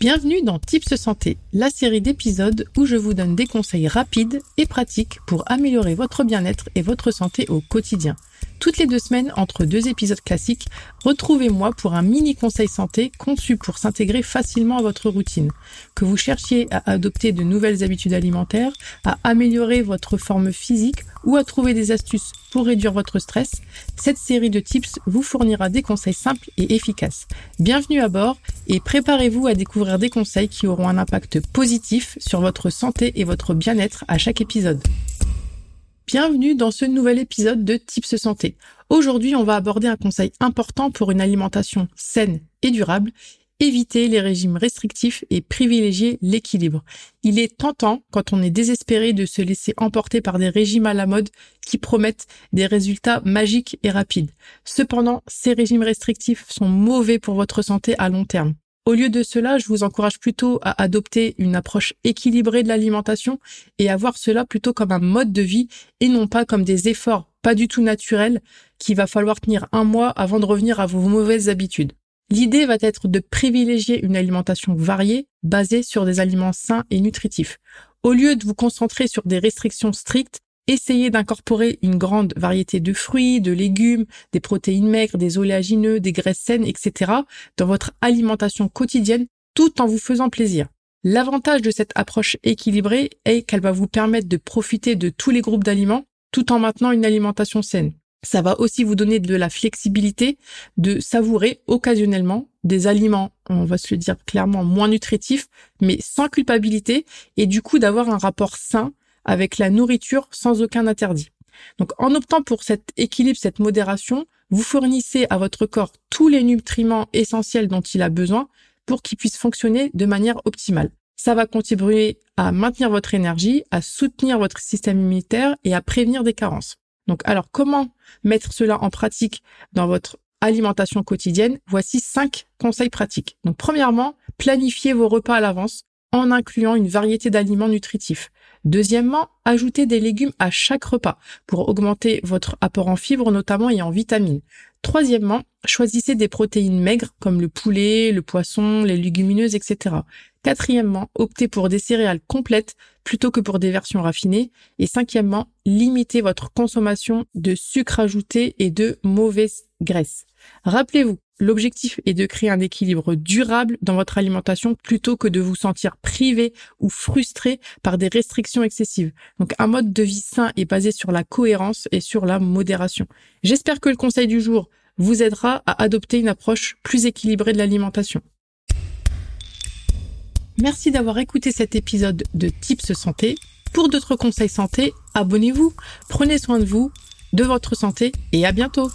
Bienvenue dans Tips Santé, la série d'épisodes où je vous donne des conseils rapides et pratiques pour améliorer votre bien-être et votre santé au quotidien. Toutes les deux semaines, entre deux épisodes classiques, retrouvez-moi pour un mini conseil santé conçu pour s'intégrer facilement à votre routine. Que vous cherchiez à adopter de nouvelles habitudes alimentaires, à améliorer votre forme physique ou à trouver des astuces pour réduire votre stress, cette série de tips vous fournira des conseils simples et efficaces. Bienvenue à bord et préparez-vous à découvrir des conseils qui auront un impact positif sur votre santé et votre bien-être à chaque épisode. Bienvenue dans ce nouvel épisode de Tips Santé. Aujourd'hui, on va aborder un conseil important pour une alimentation saine et durable. Éviter les régimes restrictifs et privilégier l'équilibre. Il est tentant, quand on est désespéré, de se laisser emporter par des régimes à la mode qui promettent des résultats magiques et rapides. Cependant, ces régimes restrictifs sont mauvais pour votre santé à long terme. Au lieu de cela, je vous encourage plutôt à adopter une approche équilibrée de l'alimentation et à voir cela plutôt comme un mode de vie et non pas comme des efforts pas du tout naturels qu'il va falloir tenir un mois avant de revenir à vos mauvaises habitudes. L'idée va être de privilégier une alimentation variée basée sur des aliments sains et nutritifs. Au lieu de vous concentrer sur des restrictions strictes, Essayez d'incorporer une grande variété de fruits, de légumes, des protéines maigres, des oléagineux, des graisses saines, etc. dans votre alimentation quotidienne tout en vous faisant plaisir. L'avantage de cette approche équilibrée est qu'elle va vous permettre de profiter de tous les groupes d'aliments tout en maintenant une alimentation saine. Ça va aussi vous donner de la flexibilité de savourer occasionnellement des aliments, on va se le dire clairement, moins nutritifs, mais sans culpabilité, et du coup d'avoir un rapport sain avec la nourriture sans aucun interdit. Donc en optant pour cet équilibre, cette modération, vous fournissez à votre corps tous les nutriments essentiels dont il a besoin pour qu'il puisse fonctionner de manière optimale. Ça va contribuer à maintenir votre énergie, à soutenir votre système immunitaire et à prévenir des carences. Donc alors comment mettre cela en pratique dans votre alimentation quotidienne? Voici cinq conseils pratiques. Donc premièrement, planifiez vos repas à l'avance en incluant une variété d'aliments nutritifs. Deuxièmement, ajoutez des légumes à chaque repas pour augmenter votre apport en fibres notamment et en vitamines. Troisièmement, choisissez des protéines maigres comme le poulet, le poisson, les légumineuses, etc. Quatrièmement, optez pour des céréales complètes plutôt que pour des versions raffinées. Et cinquièmement, limitez votre consommation de sucre ajouté et de mauvaises graisses. Rappelez-vous, L'objectif est de créer un équilibre durable dans votre alimentation plutôt que de vous sentir privé ou frustré par des restrictions excessives. Donc un mode de vie sain est basé sur la cohérence et sur la modération. J'espère que le conseil du jour vous aidera à adopter une approche plus équilibrée de l'alimentation. Merci d'avoir écouté cet épisode de Tips Santé. Pour d'autres conseils santé, abonnez-vous, prenez soin de vous, de votre santé et à bientôt